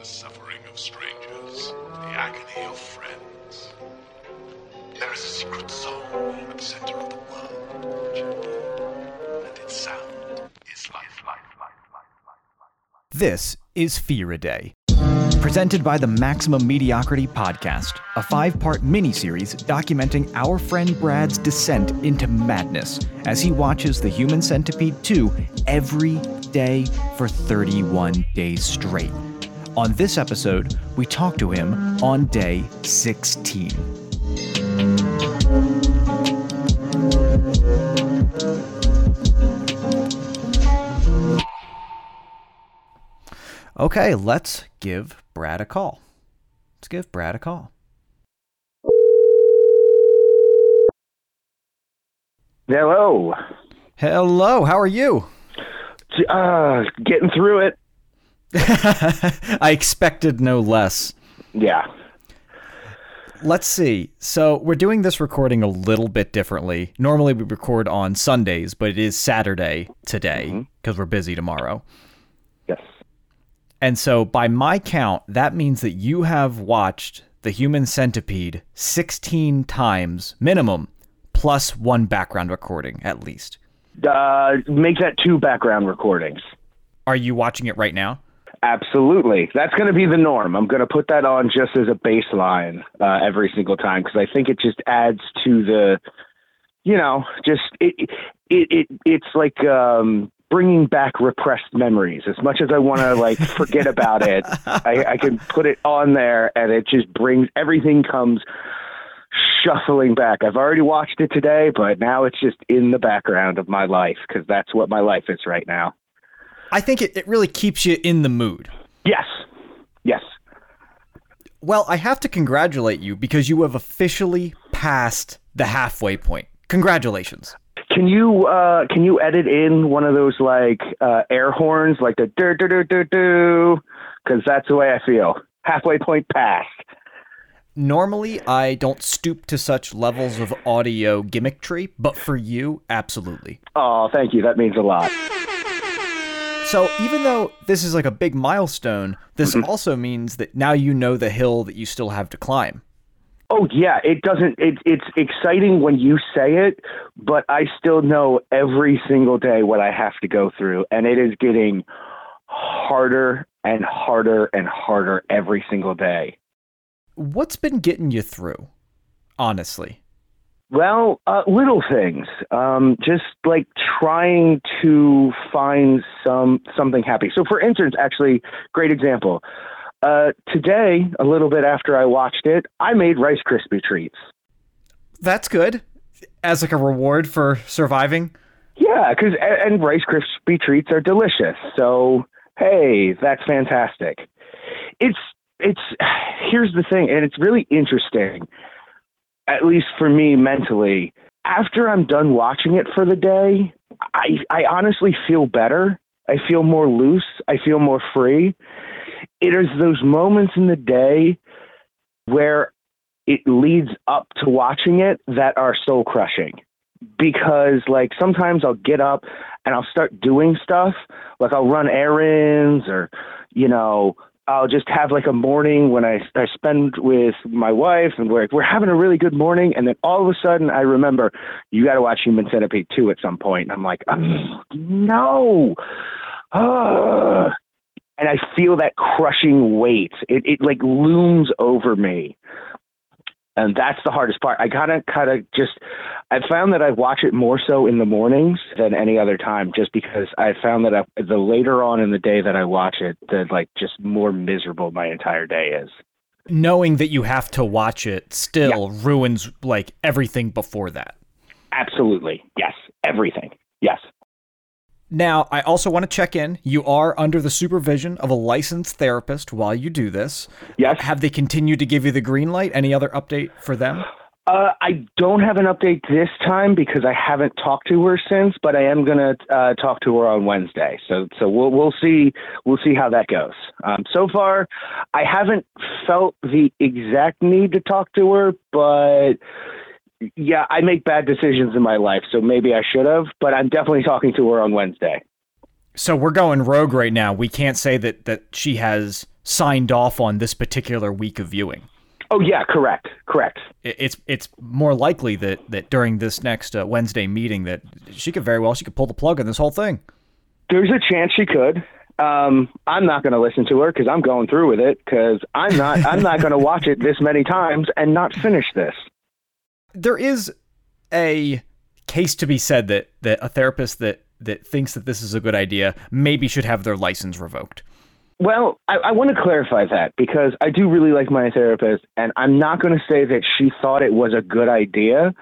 The suffering of strangers, the agony of friends. There is a secret soul at the center of the world, and its sound is life. This is Fear a Day, presented by the Maximum Mediocrity Podcast, a five part miniseries documenting our friend Brad's descent into madness as he watches The Human Centipede 2 every day for 31 days straight. On this episode, we talk to him on day 16. Okay, let's give Brad a call. Let's give Brad a call. Hello. Hello, how are you? Uh, getting through it. I expected no less. Yeah. Let's see. So, we're doing this recording a little bit differently. Normally, we record on Sundays, but it is Saturday today because we're busy tomorrow. Yes. And so, by my count, that means that you have watched The Human Centipede 16 times minimum, plus one background recording at least. Uh, make that two background recordings. Are you watching it right now? Absolutely. That's going to be the norm. I'm going to put that on just as a baseline uh, every single time because I think it just adds to the, you know, just it it, it it's like um, bringing back repressed memories. As much as I want to like forget about it, I, I can put it on there and it just brings everything comes shuffling back. I've already watched it today, but now it's just in the background of my life because that's what my life is right now. I think it, it really keeps you in the mood. Yes. Yes. Well, I have to congratulate you because you have officially passed the halfway point. Congratulations. Can you uh can you edit in one of those like uh air horns like the dur dur dur dur dur cuz that's the way I feel. Halfway point passed. Normally, I don't stoop to such levels of audio gimmickry, but for you, absolutely. Oh, thank you. That means a lot. So, even though this is like a big milestone, this mm-hmm. also means that now you know the hill that you still have to climb. Oh yeah, it doesn't it it's exciting when you say it, but I still know every single day what I have to go through and it is getting harder and harder and harder every single day. What's been getting you through, honestly? Well, uh, little things. Um, just like trying to find some something happy. So, for instance, actually, great example. Uh, today, a little bit after I watched it, I made Rice Krispie treats. That's good. As like a reward for surviving. Yeah, because and Rice Krispie treats are delicious. So, hey, that's fantastic. It's it's here's the thing, and it's really interesting at least for me mentally, after I'm done watching it for the day, I, I honestly feel better. I feel more loose. I feel more free. It is those moments in the day where it leads up to watching it that are soul crushing. Because, like, sometimes I'll get up and I'll start doing stuff. Like, I'll run errands or, you know, I'll just have like a morning when I, I spend with my wife and we're, we're having a really good morning. And then all of a sudden I remember you got to watch Human Centipede 2 at some point. And I'm like, no. And I feel that crushing weight. It it like looms over me. And that's the hardest part. I kind of, kind of just, I found that I watch it more so in the mornings than any other time, just because I found that I, the later on in the day that I watch it, the like just more miserable my entire day is knowing that you have to watch it still yeah. ruins like everything before that. Absolutely. Yes. Everything. Yes. Now, I also want to check in. You are under the supervision of a licensed therapist while you do this. Yes. Have they continued to give you the green light? Any other update for them? Uh, I don't have an update this time because I haven't talked to her since, but I am going to uh, talk to her on Wednesday. So, so we'll we'll see we'll see how that goes. Um, so far, I haven't felt the exact need to talk to her, but yeah, I make bad decisions in my life, so maybe I should have. But I'm definitely talking to her on Wednesday. So we're going rogue right now. We can't say that that she has signed off on this particular week of viewing. Oh yeah, correct, correct. It's it's more likely that that during this next uh, Wednesday meeting that she could very well she could pull the plug on this whole thing. There's a chance she could. Um, I'm not going to listen to her because I'm going through with it because I'm not I'm not going to watch it this many times and not finish this. There is a case to be said that that a therapist that that thinks that this is a good idea maybe should have their license revoked. Well, I, I want to clarify that because I do really like my therapist, and I'm not going to say that she thought it was a good idea.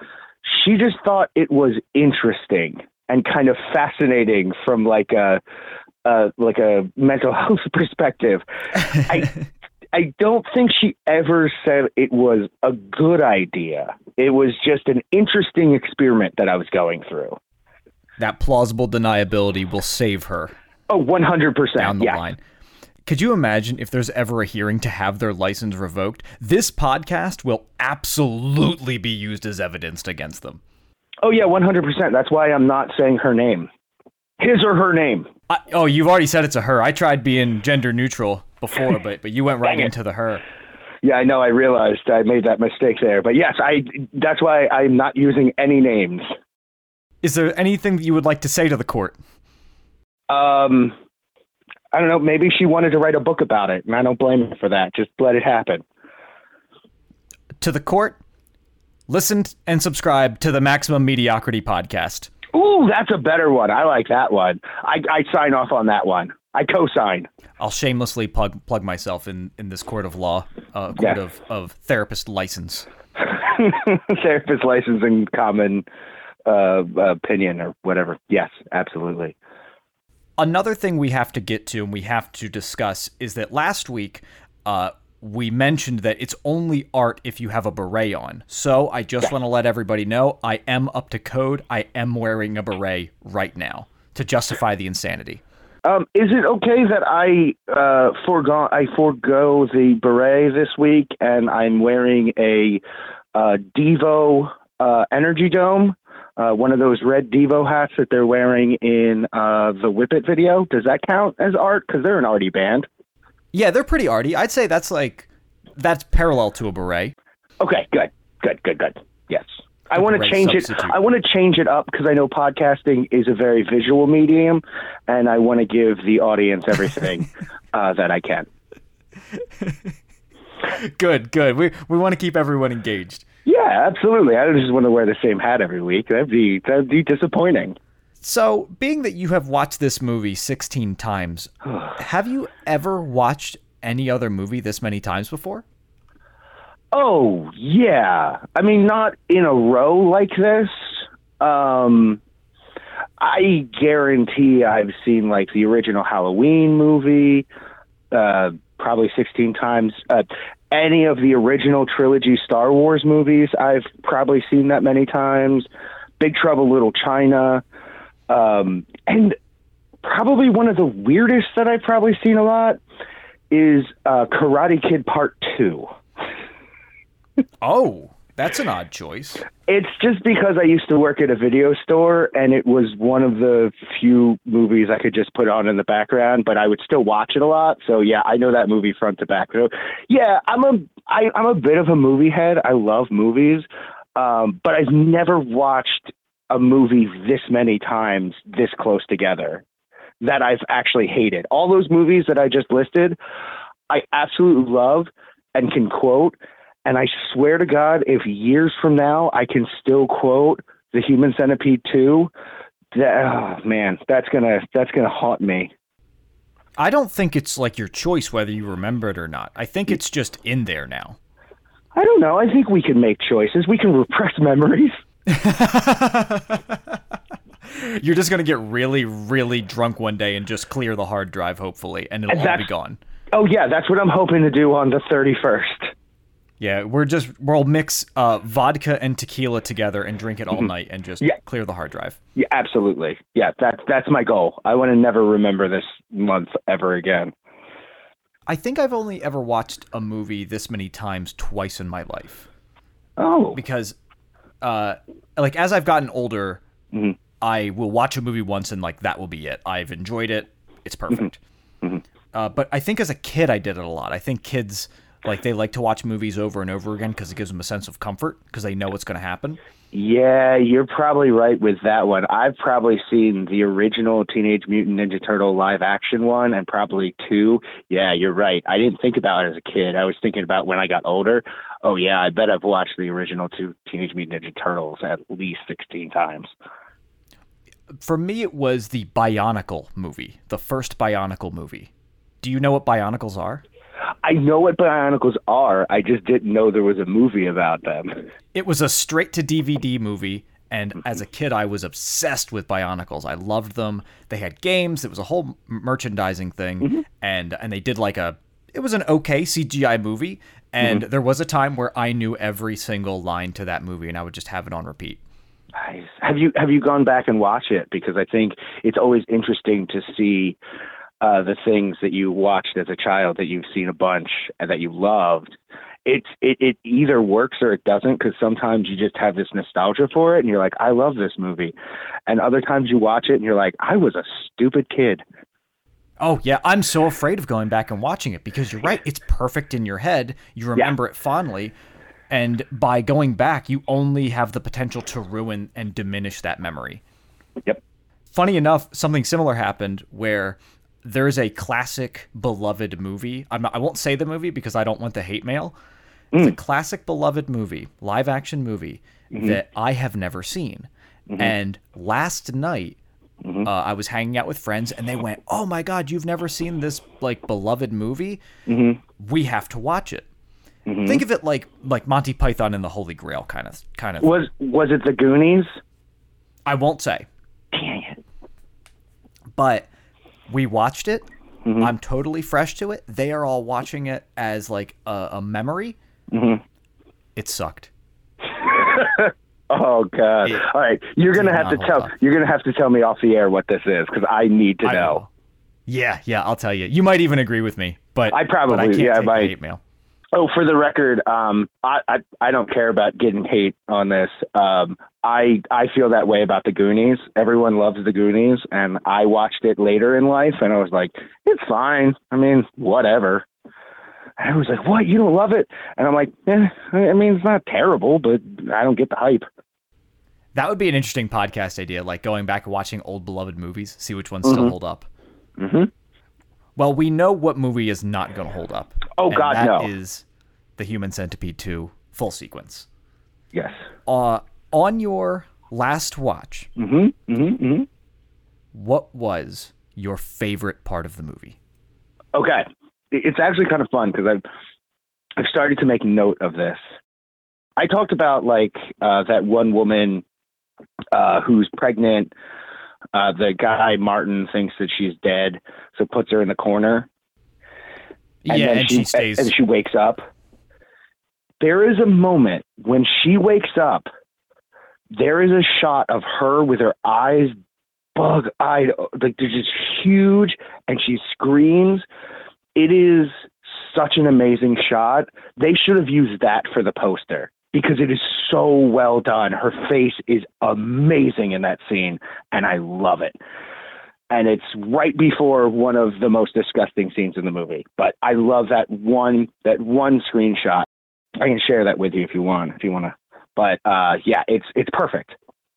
She just thought it was interesting and kind of fascinating from like a, a like a mental health perspective. I I don't think she ever said it was a good idea. It was just an interesting experiment that I was going through. That plausible deniability will save her. Oh, 100%. Down the yes. line. Could you imagine if there's ever a hearing to have their license revoked? This podcast will absolutely be used as evidence against them. Oh, yeah, 100%. That's why I'm not saying her name. His or her name. I, oh, you've already said it's a her. I tried being gender neutral before, but but you went right into the her. Yeah, I know. I realized I made that mistake there. But yes, I that's why I'm not using any names. Is there anything that you would like to say to the court? Um, I don't know. Maybe she wanted to write a book about it, and I don't blame her for that. Just let it happen. To the court, listen and subscribe to the Maximum Mediocrity podcast. Ooh, that's a better one. I like that one. I, I sign off on that one. I co-sign. I'll shamelessly plug plug myself in, in this court of law, uh, court yeah. of, of therapist license. therapist license and common uh, opinion or whatever. Yes, absolutely. Another thing we have to get to and we have to discuss is that last week uh, we mentioned that it's only art if you have a beret on. So I just want to let everybody know I am up to code. I am wearing a beret right now to justify the insanity. Um, is it okay that I uh, forego I forego the beret this week and I'm wearing a uh, Devo uh, Energy Dome? uh, one of those red Devo hats that they're wearing in uh, the Whip It video. Does that count as art? Because they're an arty band. Yeah, they're pretty arty. I'd say that's like that's parallel to a beret. Okay, good, good, good, good. Yes, I want to change substitute. it. I want to change it up because I know podcasting is a very visual medium, and I want to give the audience everything uh, that I can. good, good. We we want to keep everyone engaged. Yeah, absolutely. I don't just want to wear the same hat every week. That'd be that'd be disappointing. So, being that you have watched this movie 16 times, have you ever watched any other movie this many times before? Oh, yeah. I mean, not in a row like this. Um, I guarantee I've seen like the original Halloween movie, uh, probably 16 times. Uh, any of the original trilogy Star Wars movies. I've probably seen that many times. Big Trouble Little China. Um, and probably one of the weirdest that I've probably seen a lot is uh, Karate Kid Part 2. oh. That's an odd choice. It's just because I used to work at a video store and it was one of the few movies I could just put on in the background, but I would still watch it a lot. So yeah, I know that movie front to back. So yeah, I'm a I, I'm a bit of a movie head. I love movies, um, but I've never watched a movie this many times this close together. that I've actually hated. All those movies that I just listed, I absolutely love and can quote. And I swear to God, if years from now I can still quote The Human Centipede 2, that, oh, man, that's gonna that's gonna haunt me. I don't think it's like your choice whether you remember it or not. I think it's just in there now. I don't know. I think we can make choices. We can repress memories. You're just gonna get really, really drunk one day and just clear the hard drive, hopefully, and it'll all be gone. Oh yeah, that's what I'm hoping to do on the 31st. Yeah, we're just we'll mix uh, vodka and tequila together and drink it all night and just Yeah. clear the hard drive. Yeah, absolutely. Yeah, that's that's my goal. I want to never remember this month ever again. I think I've only ever watched a movie this many times twice in my life Oh, because, uh, like as I've gotten older, Mhm. I will watch a movie once and like that will be it. I've enjoyed it. It's perfect. Uh, but I think as a kid, I did it a lot. I think kids like they like to watch movies over and over again because it gives them a sense of comfort because they know what's going to happen. yeah, you're probably right with that one. I've probably seen the original Teenage Mutant Ninja Turtle live action one and probably two. Yeah, you're right. I didn't think about it as a kid. I was thinking about when I got older. Oh yeah, I bet I've watched the original two Teenage Mutant Ninja Turtles at least 16 times. For me, it was the Bionicle movie, the first Bionicle movie. Do you know what Bionicles are? I know what Bionicles are. I just didn't know there was a movie about them. It was a straight to DVD movie, and as a kid, I was obsessed with Bionicles. I loved them. They had games. It was a whole merchandising thing, mm-hmm. and and they did like a. It was an okay CGI movie, and mm-hmm. there was a time where I knew every single line to that movie, and I would just have it on repeat. Nice. Have you have you gone back and watched it? Because I think it's always interesting to see uh, the things that you watched as a child that you've seen a bunch and that you loved. It's it, it either works or it doesn't because sometimes you just have this nostalgia for it and you're like, I love this movie, and other times you watch it and you're like, I was a stupid kid. Oh yeah, I'm so afraid of going back and watching it because you're right. It's perfect in your head. You remember it fondly, and by going back, you only have the potential to ruin and diminish that memory. Yep. Funny enough, something similar happened where there's a classic beloved movie. I'm not, I won't say the movie because I don't want the hate mail. It's a hmm. classic beloved movie, live action movie mm-hmm. that I have never seen. Mm-hmm. And last night, mm-hmm. uh, I was hanging out with friends, and they went, "Oh my god, you've never seen this like beloved movie? We have to watch it." Think of it like like Monty Python and the Holy Grail kind of kind of. Was was it the Goonies? I won't say, Dang it. but we watched it. Mm-hmm. I'm totally fresh to it. They are all watching it as like a, a memory. Mm-hmm. It sucked. Oh God! It All right, you're gonna have to tell up. you're gonna have to tell me off the air what this is because I need to I know. will. Yeah, yeah, I'll tell you. You might even agree with me, but I probably- but I can't yeah, I take the might. hate mail. Oh, for the record, um, I, I I don't care about getting hate on this. Um, I I feel that way about the Goonies. Everyone loves the Goonies, and I watched it later in life, and I was like, it's fine. I mean, whatever. And I was like, what? You don't love it? And I'm like, eh, I mean, it's not terrible, but I don't get the hype. That would be an interesting podcast idea, like going back and watching old beloved movies, see which ones still hold up. Mm-hmm. Well, we know what movie is not going to hold up. Oh, God, that no. is the Human Centipede 2 full sequence. Yes. Uh, on your last watch, Mm-hmm. Mm-hmm. mm-hmm. what was your favorite part of the movie? Okay, it's actually kind of fun because I've I've started to make note of this. I talked about like uh, that one woman uh, who's pregnant. Uh, the guy Martin thinks that she's dead, so puts her in the corner. yeah, then and she, stays. and she wakes up. There is a moment when she wakes up. There is a shot of her with her eyes bug-eyed, like they're just huge, and she screams. It is such an amazing shot. They should have used that for the poster because it is so well done. Her face is amazing in that scene, and I love it and it's right before one of the most disgusting scenes in the movie. But I love that one that one screenshot. I can share that with you if you want, if you want to. But uh, yeah, it's it's perfect.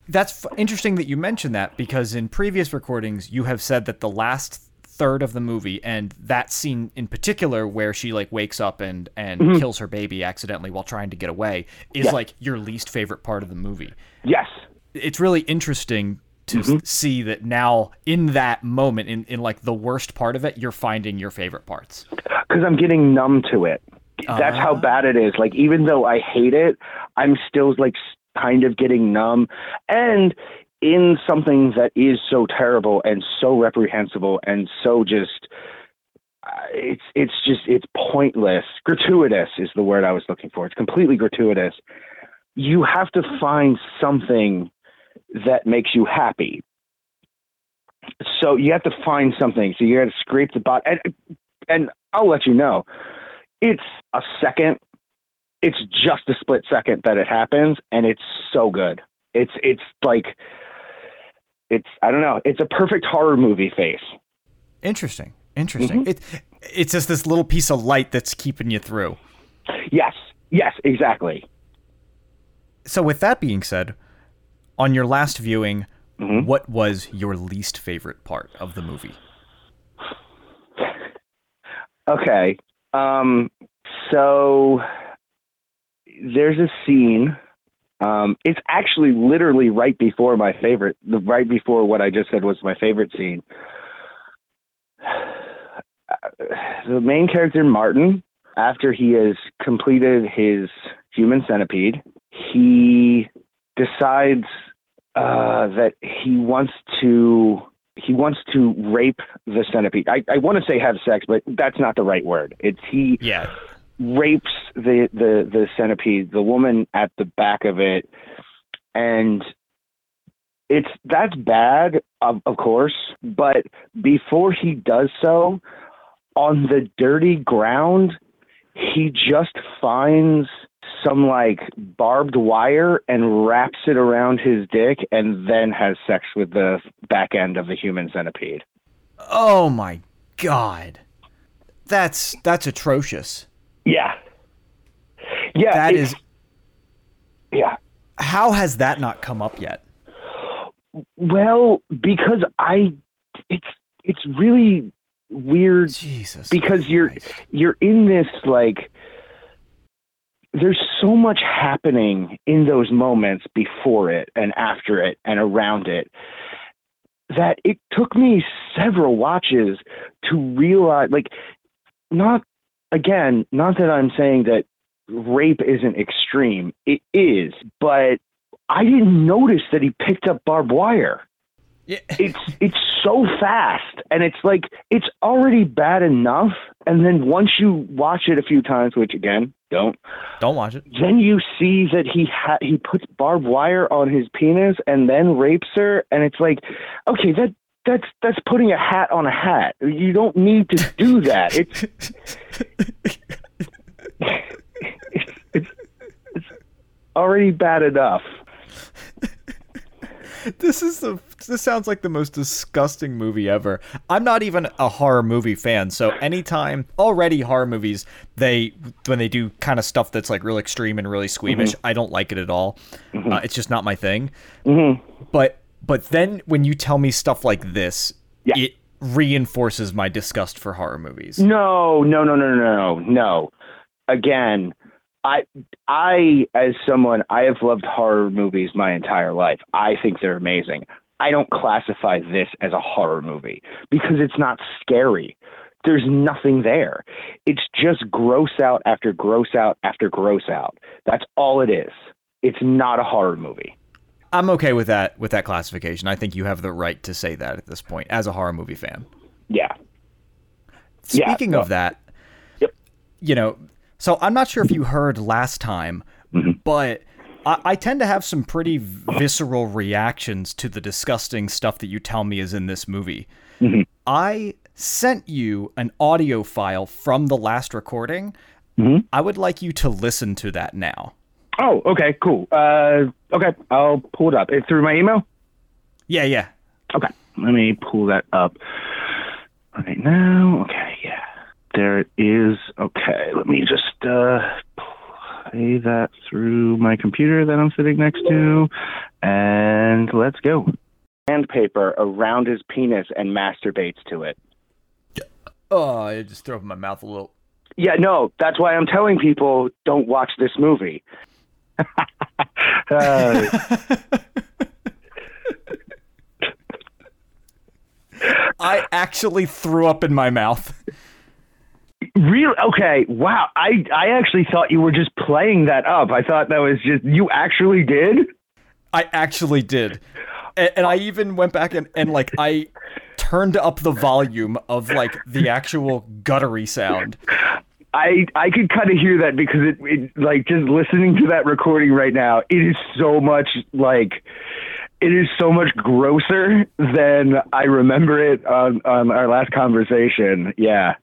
That's f- interesting that you mentioned that because in previous recordings you have said that the last third of the movie and that scene in particular where she like wakes up and and mm-hmm. kills her baby accidentally while trying to get away is Yeah. like your least favorite part of the movie. Yes. It's really interesting to mm-hmm. s- see that now in that moment in in like the worst part of it you're finding your favorite parts. because I'm getting numb to it. That's how ah. bad it is. Like even though I hate it, I'm still like kind of getting numb. And in something that is so terrible and so reprehensible and so just uh, it's it's just it's pointless. Gratuitous is the word I was looking for. It's completely gratuitous. You have to find something that makes you happy. So you have to find something. So you got to scrape the bottom. And and I'll let you know. It's a second. It's just a split second that it happens, and it's so good. It's it's like it's I don't know. It's a perfect horror movie face. Interesting. Interesting. It it's just this little piece of light that's keeping you through. Yes, yes, exactly. So with that being said, on your last viewing, what was your least favorite part of the movie? Okay. Um. So there's a scene. Um, it's actually literally right before my favorite, the right before what I just said was my favorite scene. The main character, Martin, after he has completed his human centipede, he decides uh, that he wants to he wants to rape the centipede. I, I want to say have sex, but that's not the right word. It's he Yeah. Rapes the, the, the centipede, the woman at the back of it, and it's that's bad, of, of course. But before he does so, on the dirty ground, he just finds some like barbed wire and wraps it around his dick, and then has sex with the back end of the human centipede. Oh my god. That's that's atrocious. Yeah, yeah, That is yeah. how has that not come up yet? Well, because I, it's it's really weird Jesus. because you're you're in this like there's so much happening in those moments before it and after it and around it that it took me several watches to realize like not again not that i'm saying that rape isn't extreme it is but i didn't notice that he picked up barbed wire Yeah. it's it's so fast and it's like it's already bad enough and then once you watch it a few times which again don't Don't watch it. then you see that he ha- he puts barbed wire on his penis and then rapes her and it's like okay that that's that's putting a hat on a hat you don't need to do that it's it's, it's already bad enough This is the this sounds like the most disgusting movie ever. I'm not even a horror movie fan, so anytime already horror movies they when they do kind of stuff that's like real extreme and really squeamish, mm-hmm. I don't like it at all. Mm-hmm. Uh, it's just not my thing. Mm-hmm. But but then when you tell me stuff like this, Yeah. it reinforces my disgust for horror movies. No, no, no, no, no, no, no. Again, I, I, as someone, I have loved horror movies my entire life. I think they're amazing. I don't classify this as a horror movie because it's not scary. There's nothing there. It's just gross out after gross out after gross out. That's all it is. It's not a horror movie. I'm okay with that with that classification. I think you have the right to say that at this point as a horror movie fan. Yeah. Yeah, Speaking no. of that, Yep. you know, so I'm not sure if you heard last time, Mm-hmm. but I, I tend to have some pretty visceral reactions to the disgusting stuff that you tell me is in this movie. Mm-hmm. I sent you an audio file from the last recording. Mm-hmm. I would like you to listen to that now. Oh, okay, cool. Uh, okay, I'll pull it up. It's through my email? Yeah, yeah. Okay, let me pull that up right now. Okay, yeah, there it is. Okay, let me just uh, play that through my computer that I'm sitting next to, and let's go. Sandpaper around his penis and masturbates to it. Oh, I just throw up in my mouth a little. Yeah, no, that's why I'm telling people don't watch this movie. I actually threw up in my mouth. Real okay, wow. I I actually thought you were just playing that up. I thought that was just you actually did. I actually did. And, and I even went back and, and like I turned up the volume of like the actual guttery sound. I I could kind of hear that because it, it like just listening to that recording right now, it is so much like it is so much grosser than I remember it on on our last conversation. Yeah.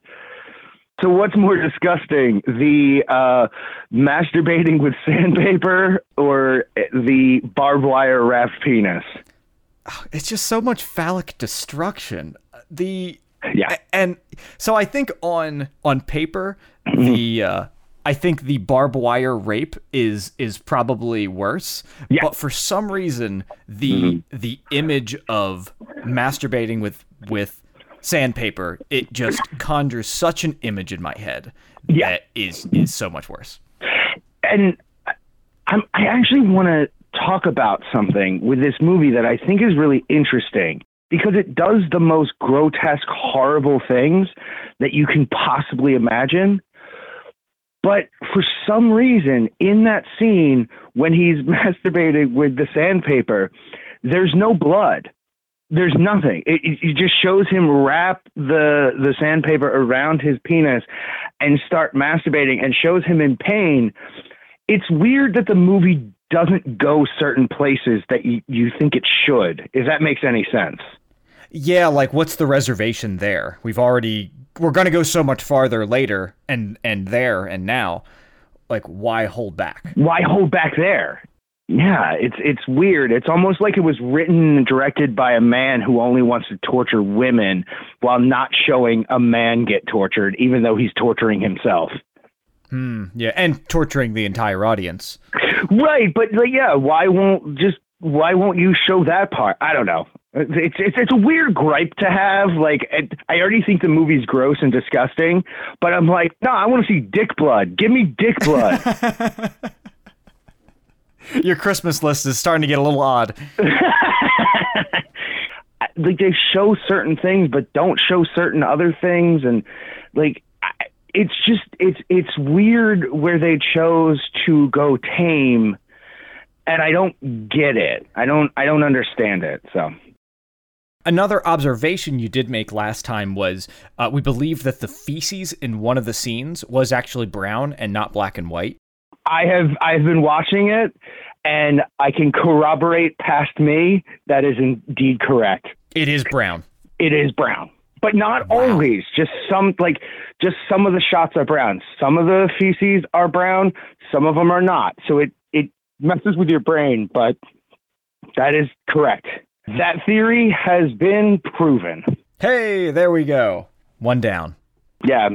So what's more disgusting, the uh, masturbating with sandpaper or the barbed wire wrapped penis? It's just so much phallic destruction. The Yeah. And so I think on on paper the uh, I think the barbed wire rape is is probably worse. But for some reason the the image of masturbating with with sandpaper it just conjures such an image in my head Yeah. that is is so much worse. and I'm, I actually want to talk about something with this movie that I think is really interesting because it does the most grotesque, horrible things that you can possibly imagine. But for some reason, in that scene, when he's masturbating with the sandpaper, there's no blood. There's nothing. It, it, just shows him wrap the the sandpaper around his penis and start masturbating, and shows him in pain it's weird that the movie doesn't go certain places that you, you think it should, if that makes any sense. Yeah, like what's the reservation there? We've already we're going to go so much farther later and and there and now. Like why hold back? Why hold back there? Yeah, it's it's weird. It's almost like it was written and directed by a man who only wants to torture women while not showing a man get tortured, even though he's torturing himself. Hmm, Yeah, and torturing the entire audience. Right, but like, yeah, why won't just why won't you show that part? I don't know. It's it's it's a weird gripe to have. Like, it, I already think the movie's gross and disgusting, but I'm like, no, I want to see dick blood. Give me dick blood. Your Christmas list is starting to get a little odd. like they show certain things, but don't show certain other things, and like I- it's just it's it's weird where they chose to go tame, and I don't get it. I don't I don't understand it. So. Another observation you did make last time was uh, we believe that the feces in one of the scenes was actually brown and not black and white. I have I've been watching it and I can corroborate past me that is indeed correct. It is brown. It is brown. But not always. Just some like just some of the shots are brown. Some of the feces are brown, some of them are not. So it it messes with your brain, but that is correct. That theory has been proven. Hey, there we go. One down. Yeah.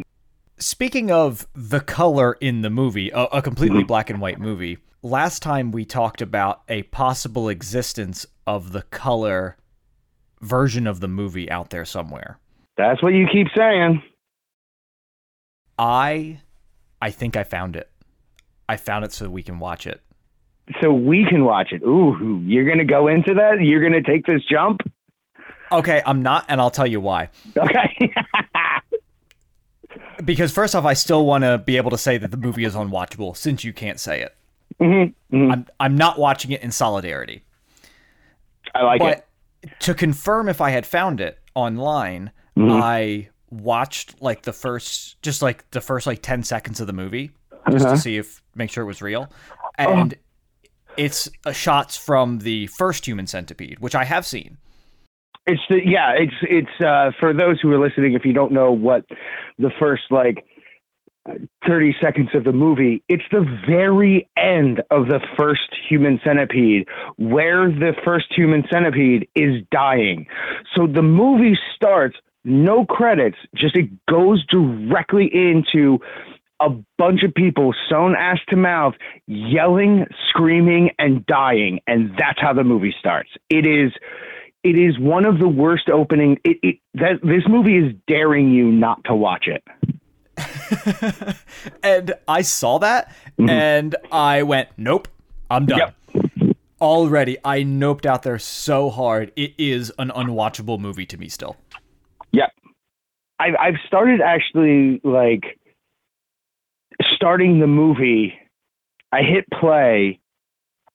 Speaking of the color in the movie, a, a completely mm-hmm. black and white movie, last time we talked about a possible existence of the color version of the movie out there somewhere. That's what you keep saying. I I think I found it. I found it so we can watch it. So we can watch it. Ooh, you're gonna go into that? You're gonna take this jump? Okay, I'm not and I'll tell you why. Okay. Because first off, I still want to be able to say that the movie is unwatchable since you can't say it. Mm-hmm, I'm I'm not watching it in solidarity. I like it. to confirm if I had found it online, Mm-hmm. I watched like the first, just like the first like ten seconds of the movie, just Uh-huh. to see if make sure it was real, and it's uh, shots from the first Human Centipede, which I have seen. It's the yeah, it's it's uh for those who are listening if you don't know what the first like 30 seconds of the movie, it's the very end of the first human centipede where the first human centipede is dying. So the movie starts no credits, just it goes directly into a bunch of people sewn ass to mouth, yelling, screaming, and dying, and that's how the movie starts. It is, it is one of the worst opening. It, it that this movie is daring you not to watch it. and I saw that, mm-hmm. and I went, "Nope, I'm done." Yep. Already, I noped out there so hard. It is an unwatchable movie to me still. Yep. I've I've started actually like starting the movie, I hit play,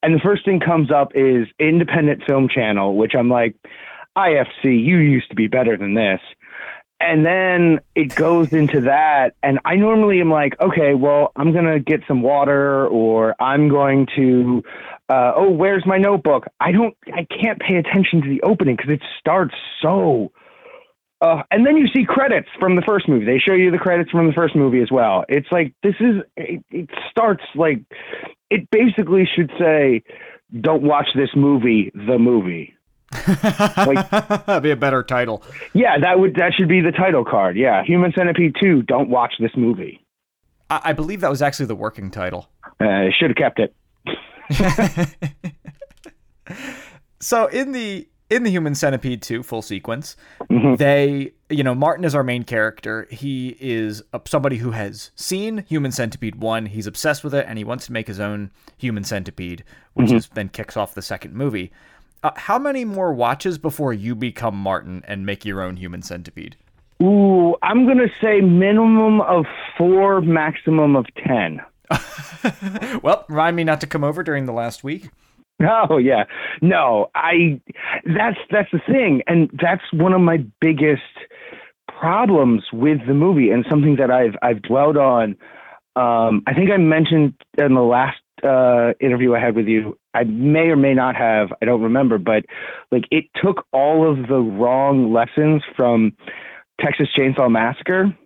and the first thing comes up is Independent Film Channel, which I'm like, IFC, you used to be better than this. And then it goes into that, and I normally am like, okay, well, I'm gonna get some water, or I'm going to, uh, oh, where's my notebook? I don't, I can't pay attention to the opening because it starts so uh, and then you see credits from the first movie. They show you the credits from the first movie as well. It's like this is it, it starts like it basically should say, "Don't watch this movie." The movie. like, That'd be a better title. Yeah, that would that should be the title card. Yeah, Human Centipede Two. Don't watch this movie. I, I believe that was actually the working title. Uh, should have kept it. so in the in the Human Centipede 2 full sequence, mm-hmm. they, you know, Martin is our main character. He is a, somebody who has seen Human Centipede 1. He's obsessed with it and he wants to make his own Human Centipede, which mm-hmm. is, then kicks off the second movie. Uh, how many more watches before you become Martin and make your own Human Centipede? Ooh, I'm going to say minimum of four, maximum of 10. well, remind me not to come over during the last week. Oh yeah, no, I. That's that's the thing, and that's one of my biggest problems with the movie, and something that I've I've dwelled on. Um, I think I mentioned in the last uh, interview I had with you. I may or may not have. I don't remember, but like it took all of the wrong lessons from Texas Chainsaw Massacre.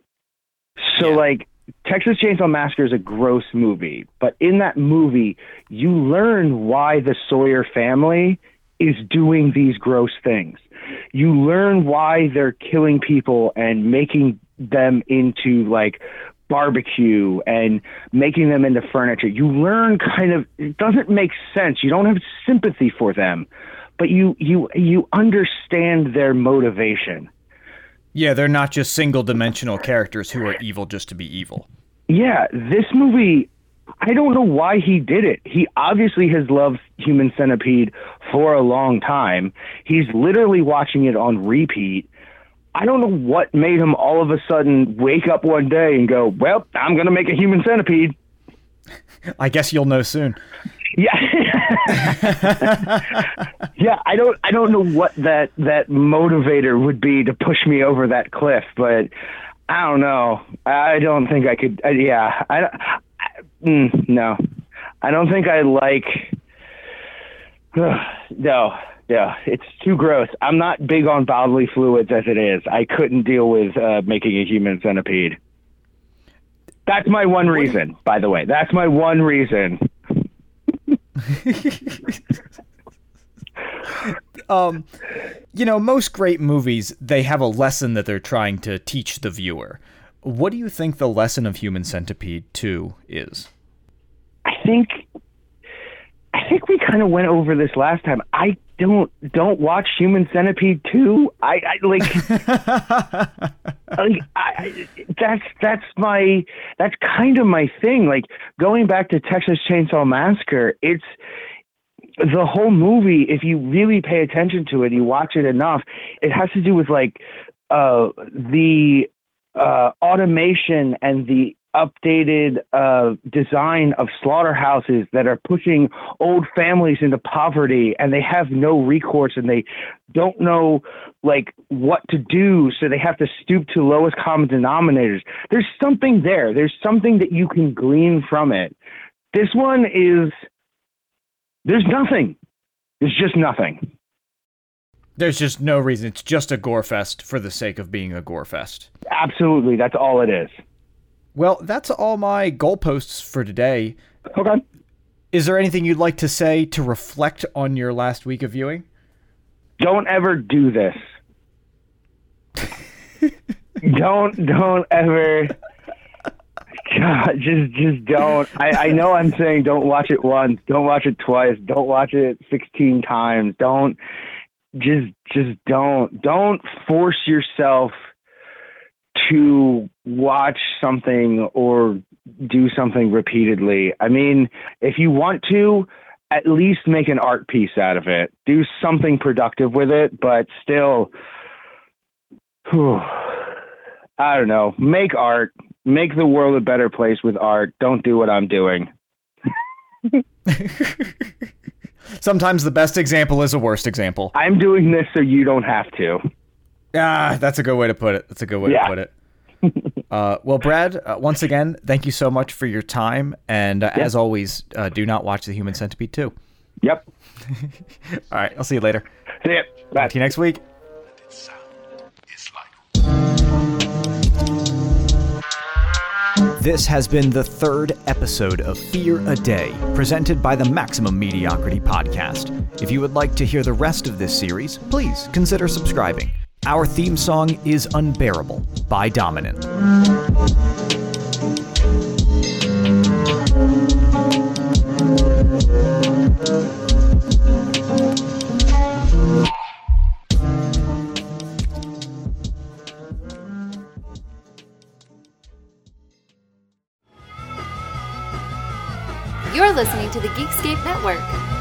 So yeah. like Texas Chainsaw Massacre is a gross movie, but in that movie, you learn why the Sawyer family is doing these gross things. You learn why they're killing people and making them into like barbecue and making them into furniture. You learn kind of it doesn't make sense. You don't have sympathy for them, but you you you understand their motivation. Yeah, they're not just single dimensional characters who are evil just to be evil. Yeah, this movie, I don't know why he did it. He obviously has loved Human Centipede for a long time. He's literally watching it on repeat. I don't know what made him all of a sudden wake up one day and go, "Well, I'm going to make a Human Centipede." I guess you'll know soon. Yeah. yeah, I don't I don't know what that that motivator would be to push me over that cliff, but I don't know. I don't think I could uh, yeah, I, I mm, no. I don't think I like uh, no. Yeah, it's too gross. I'm not big on bodily fluids as it is. I couldn't deal with uh, making a human centipede. That's my one reason, by the way. That's my one reason. um, you know, most great movies they have a lesson that they're trying to teach the viewer. What do you think the lesson of Human Centipede 2 is? I think I think we kind of went over this last time. I don't don't watch Human Centipede 2. I, I like like I, that's that's my that's kind of my thing. Like going back to Texas Chainsaw Massacre, it's the whole movie. If you really pay attention to it, you watch it enough. It has to do with like uh, the uh, automation and the updated uh, design of slaughterhouses that are pushing old families into poverty and they have no recourse and they don't know like what to do so they have to stoop to lowest common denominators. There's something there. There's something that you can glean from it. This one is there's nothing. There's just nothing. There's just no reason. It's just a gore fest for the sake of being a gore fest. Absolutely. That's all it is well, that's all my goalposts for today. Okay. Is there anything you'd like to say to reflect on your last week of viewing? Don't ever do this. don't don't ever God, just just don't. I, I know I'm saying don't watch it once, don't watch it twice, don't watch it 16 times. Don't just just don't don't force yourself to watch something or do something repeatedly. I mean, if you want to, at least make an art piece out of it. Do something productive with it, but still whew, I don't know. Make art. Make the world a better place with art. Don't do what I'm doing. Sometimes the best example is a worst example. I'm doing this so you don't have to. Ah, that's a good way to put it. That's a good way Yeah. to put it. uh, well, Brad, uh, once again, thank you so much for your time. And uh, as always, uh, do not watch The Human Centipede 2. Yep. All right, I'll see you later. See ya. Bye. To you next week. And its sound is like This has been the third episode of Fear a Day, presented by the Maximum Mediocrity Podcast. If you would like to hear the rest of this series, please consider subscribing. Our theme song is Unbearable by Dominant. You're listening to the Geekscape Network.